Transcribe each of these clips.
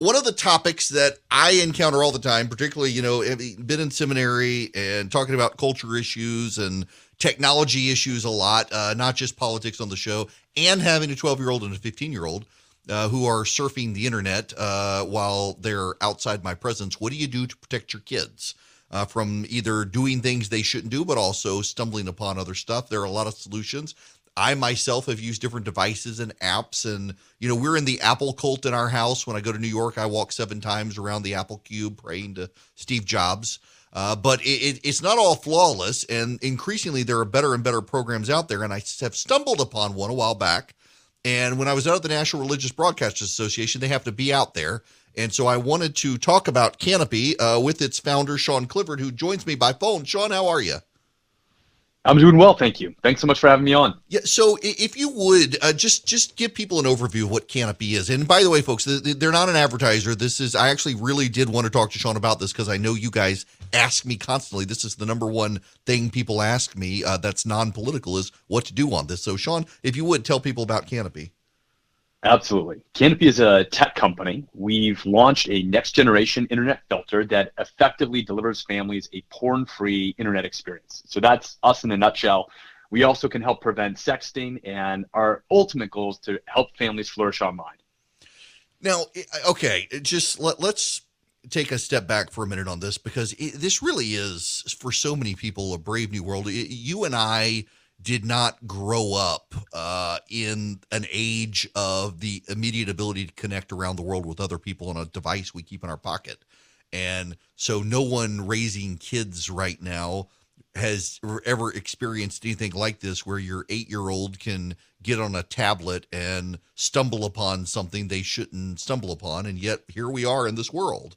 one of the topics that I encounter all the time, particularly, you know, been in seminary and talking about culture issues and technology issues a lot, uh, not just politics on the show, and having a 12 year old and a 15 year old uh, who are surfing the internet uh, while they're outside my presence. What do you do to protect your kids? Uh, from either doing things they shouldn't do, but also stumbling upon other stuff. There are a lot of solutions. I myself have used different devices and apps, and you know we're in the Apple cult in our house. When I go to New York, I walk seven times around the Apple Cube, praying to Steve Jobs. Uh, but it, it, it's not all flawless, and increasingly there are better and better programs out there. And I have stumbled upon one a while back, and when I was out at the National Religious Broadcasters Association, they have to be out there. And so I wanted to talk about Canopy uh, with its founder, Sean Clifford, who joins me by phone. Sean, how are you? I'm doing well, thank you. Thanks so much for having me on. Yeah, so if you would uh, just just give people an overview of what Canopy is, and by the way, folks, they're not an advertiser. This is I actually really did want to talk to Sean about this because I know you guys ask me constantly. This is the number one thing people ask me uh, that's non-political is what to do on this. So, Sean, if you would tell people about Canopy. Absolutely. Canopy is a tech company. We've launched a next generation internet filter that effectively delivers families a porn free internet experience. So that's us in a nutshell. We also can help prevent sexting, and our ultimate goal is to help families flourish online. Now, eh, eh, okay, just let, us take a step back for a minute on this because it, this really is, for so many people, a brave new world. It, you and I did not grow up uh, in an age of the immediate ability to connect around the world with other people on a device we keep in our pocket. And so, no one raising kids right now has ever experienced anything like this where your eight year old can get on a tablet and stumble upon something they shouldn't stumble upon. And yet, here we are in this world.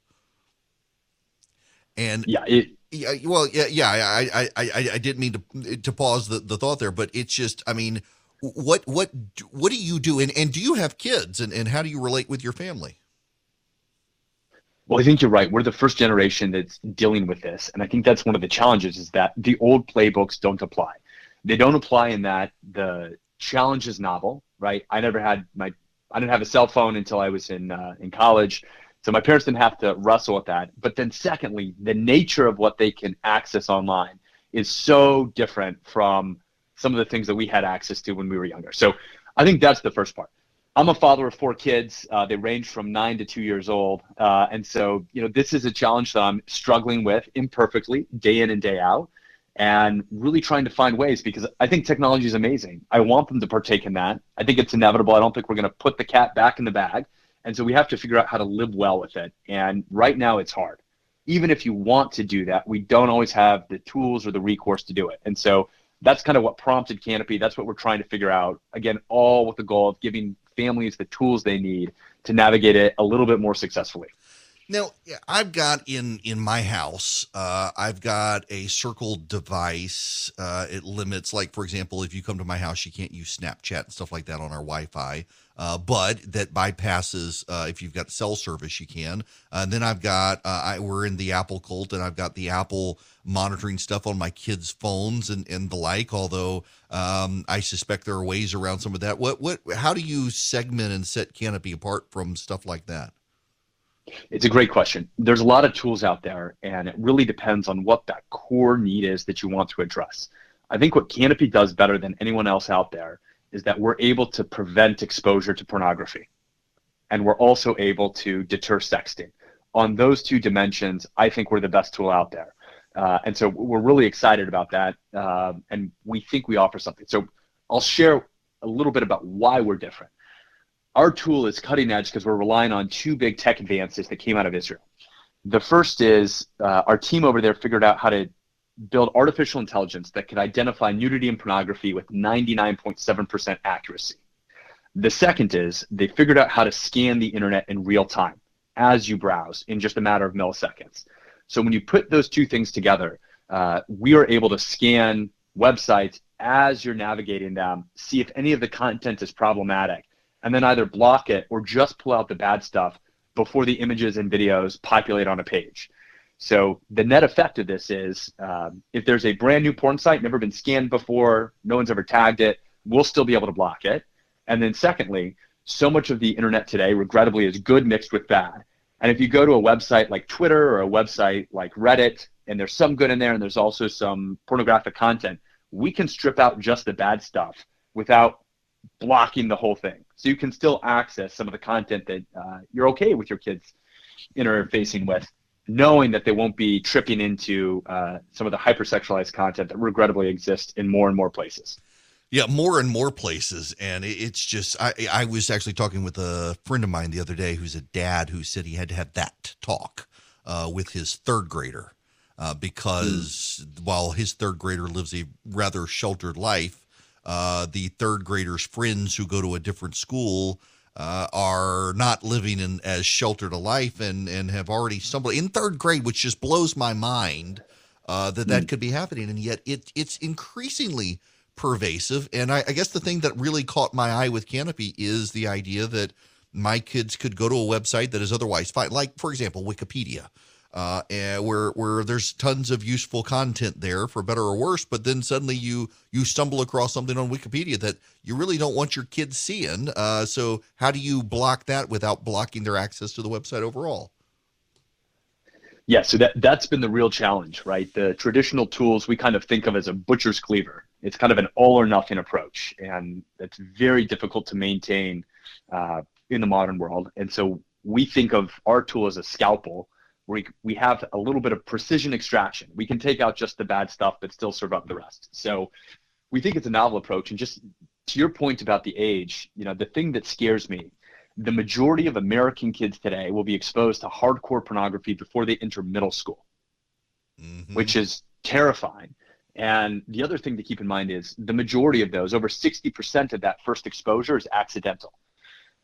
And yeah, it, yeah, well, yeah, yeah. I, I, I, I didn't mean to to pause the, the thought there, but it's just, I mean, what, what, what do you do, and and do you have kids, and and how do you relate with your family? Well, I think you're right. We're the first generation that's dealing with this, and I think that's one of the challenges is that the old playbooks don't apply. They don't apply in that the challenge is novel, right? I never had my, I didn't have a cell phone until I was in uh, in college. So my parents didn't have to wrestle with that. But then, secondly, the nature of what they can access online is so different from some of the things that we had access to when we were younger. So I think that's the first part. I'm a father of four kids. Uh, they range from nine to two years old, uh, and so you know this is a challenge that I'm struggling with imperfectly, day in and day out, and really trying to find ways because I think technology is amazing. I want them to partake in that. I think it's inevitable. I don't think we're going to put the cat back in the bag. And so we have to figure out how to live well with it. And right now it's hard. Even if you want to do that, we don't always have the tools or the recourse to do it. And so that's kind of what prompted Canopy. That's what we're trying to figure out. Again, all with the goal of giving families the tools they need to navigate it a little bit more successfully. Now, I've got in in my house, uh, I've got a circle device. Uh, it limits, like for example, if you come to my house, you can't use Snapchat and stuff like that on our Wi-Fi uh, but that bypasses uh, if you've got cell service, you can. Uh, then I've got uh, I, we're in the Apple cult, and I've got the Apple monitoring stuff on my kids' phones and, and the like. Although um, I suspect there are ways around some of that. What what? How do you segment and set Canopy apart from stuff like that? It's a great question. There's a lot of tools out there, and it really depends on what that core need is that you want to address. I think what Canopy does better than anyone else out there is that we're able to prevent exposure to pornography. And we're also able to deter sexting. On those two dimensions, I think we're the best tool out there. Uh, and so we're really excited about that. Uh, and we think we offer something. So I'll share a little bit about why we're different. Our tool is cutting edge because we're relying on two big tech advances that came out of Israel. The first is uh, our team over there figured out how to build artificial intelligence that could identify nudity and pornography with 99.7% accuracy. The second is they figured out how to scan the internet in real time as you browse in just a matter of milliseconds. So when you put those two things together, uh, we are able to scan websites as you're navigating them, see if any of the content is problematic, and then either block it or just pull out the bad stuff before the images and videos populate on a page. So the net effect of this is um, if there's a brand new porn site, never been scanned before, no one's ever tagged it, we'll still be able to block it. And then secondly, so much of the internet today, regrettably, is good mixed with bad. And if you go to a website like Twitter or a website like Reddit, and there's some good in there, and there's also some pornographic content, we can strip out just the bad stuff without blocking the whole thing. So you can still access some of the content that uh, you're okay with your kids interfacing with, knowing that they won't be tripping into uh, some of the hypersexualized content that regrettably exists in more and more places. Yeah, more and more places, and it's just I I was actually talking with a friend of mine the other day who's a dad who said he had to have that talk uh, with his third grader uh, because mm. while his third grader lives a rather sheltered life, uh, the third graders' friends who go to a different school uh, are not living in as sheltered a life and and have already stumbled in third grade, which just blows my mind uh, that that mm. could be happening, and yet it it's increasingly pervasive. And I, I guess the thing that really caught my eye with Canopy is the idea that my kids could go to a website that is otherwise fine, like for example Wikipedia uh, and where where there's tons of useful content there for better or worse. But then suddenly you you stumble across something on Wikipedia that you really don't want your kids seeing. Uh, so how do you block that without blocking their access to the website overall? Yeah, so that that's been the real challenge, right? The traditional tools we kind of think of as a butcher's cleaver. It's kind of an all or nothing approach, and that's very difficult to maintain uh, in the modern world. And so we think of our tool as a scalpel we, we have a little bit of precision extraction. We can take out just the bad stuff, but still serve up the rest. So we think it's a novel approach. And just to your point about the age, you know, the thing that scares me, the majority of American kids today will be exposed to hardcore pornography before they enter middle school, mm-hmm. which is terrifying. And the other thing to keep in mind is the majority of those, over 60% of that first exposure is accidental.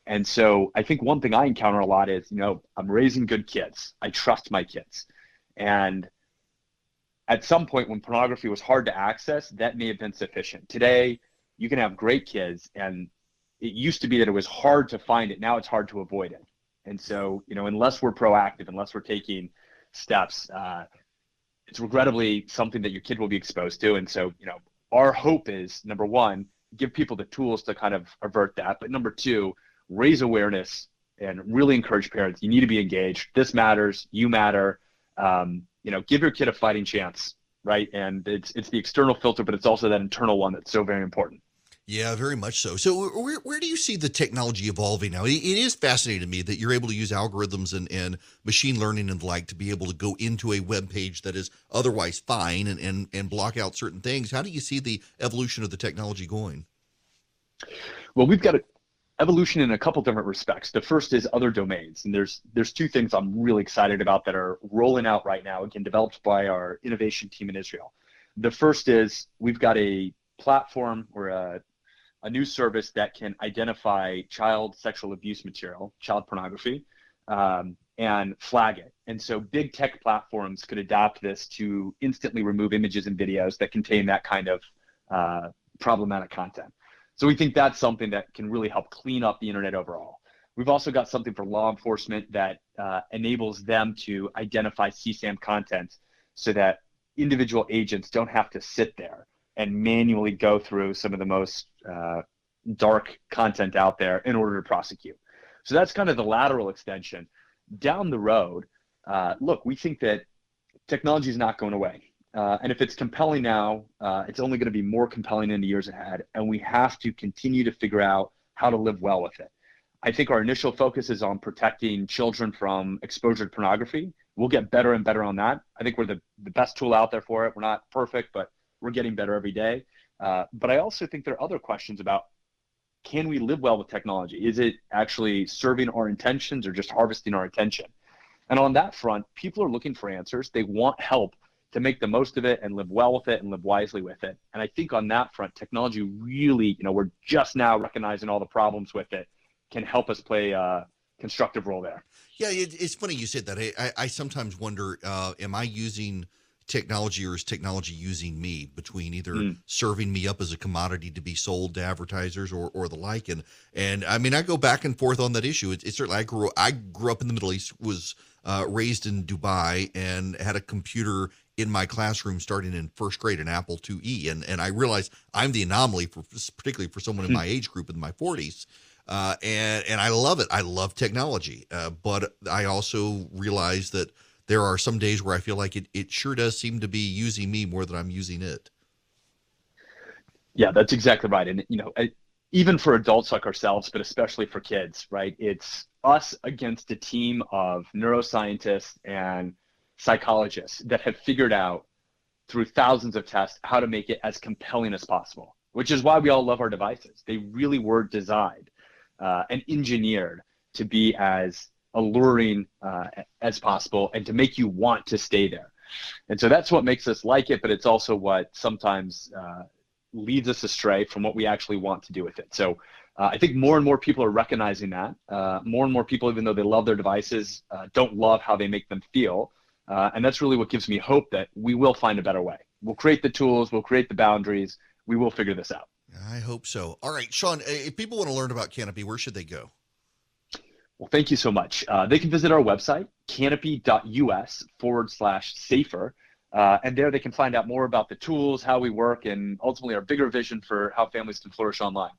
And so I think one thing I encounter a lot is, you know, I'm raising good kids. I trust my kids. And at some point when pornography was hard to access, that may have been sufficient. Today, you can have great kids and it used to be that it was hard to find it. Now it's hard to avoid it. And so, you know, unless we're proactive, unless we're taking steps, uh, it's regrettably something that your kid will be exposed to. And so, you know, our hope is number one, give people the tools to kind of avert that. But number two, raise awareness and really encourage parents. You need to be engaged. This matters. You matter. Um, you know, give your kid a fighting chance, right? And it's it's the external filter, but it's also that internal one that's so very important. Yeah, very much so. So, where, where do you see the technology evolving now? It, it is fascinating to me that you're able to use algorithms and, and machine learning and the like to be able to go into a web page that is otherwise fine and, and, and block out certain things. How do you see the evolution of the technology going? Well, we've got a, evolution in a couple different respects. The first is other domains, and there's there's two things I'm really excited about that are rolling out right now, again developed by our innovation team in Israel. The first is we've got a platform or a a new service that can identify child sexual abuse material, child pornography, um, and flag it. And so big tech platforms could adapt this to instantly remove images and videos that contain that kind of uh, problematic content. So we think that's something that can really help clean up the internet overall. We've also got something for law enforcement that uh, enables them to identify CSAM content so that individual agents don't have to sit there and manually go through some of the most uh, dark content out there in order to prosecute. So that's kind of the lateral extension. Down the road, uh, look, we think that technology is not going away. Uh, and if it's compelling now, uh, it's only going to be more compelling in the years ahead. And we have to continue to figure out how to live well with it. I think our initial focus is on protecting children from exposure to pornography. We'll get better and better on that. I think we're the, the best tool out there for it. We're not perfect, but we're getting better every day. Uh, but I also think there are other questions about can we live well with technology? Is it actually serving our intentions or just harvesting our attention? And on that front, people are looking for answers. They want help to make the most of it and live well with it and live wisely with it. And I think on that front, technology really, you know, we're just now recognizing all the problems with it, can help us play a constructive role there. Yeah, it, it's funny you said that. I, I, I sometimes wonder, uh, am I using technology or is technology using me between either mm. serving me up as a commodity to be sold to advertisers or, or the like and and I mean I go back and forth on that issue it's certainly I grew I grew up in the Middle East was uh, raised in Dubai and had a computer in my classroom starting in first grade, an Apple IIe, and and I realized I'm the anomaly for particularly for someone in hmm. my age group in my 40s. uh, and and I love it. I love technology, uh, but I also realize that there are some days where I feel like it it sure does seem to be using me more than I'm using it. Yeah, that's exactly right. And you know, even for adults like ourselves, but especially for kids, right? It's us against a team of neuroscientists and psychologists that have figured out through thousands of tests how to make it as compelling as possible, which is why we all love our devices. They really were designed uh, and engineered to be as alluring uh, as possible and to make you want to stay there. And so that's what makes us like it, but it's also what sometimes uh, leads us astray from what we actually want to do with it. So uh, I think more and more people are recognizing that. Uh, more and more people, even though they love their devices, uh, don't love how they make them feel. Uh, and that's really what gives me hope that we will find a better way. We'll create the tools, we'll create the boundaries, we will figure this out. I hope so. All right, Sean, if people want to learn about Canopy, where should they go? Well, thank you so much. Uh, they can visit our website, canopy.us forward slash safer. Uh, and there they can find out more about the tools, how we work, and ultimately our bigger vision for how families can flourish online.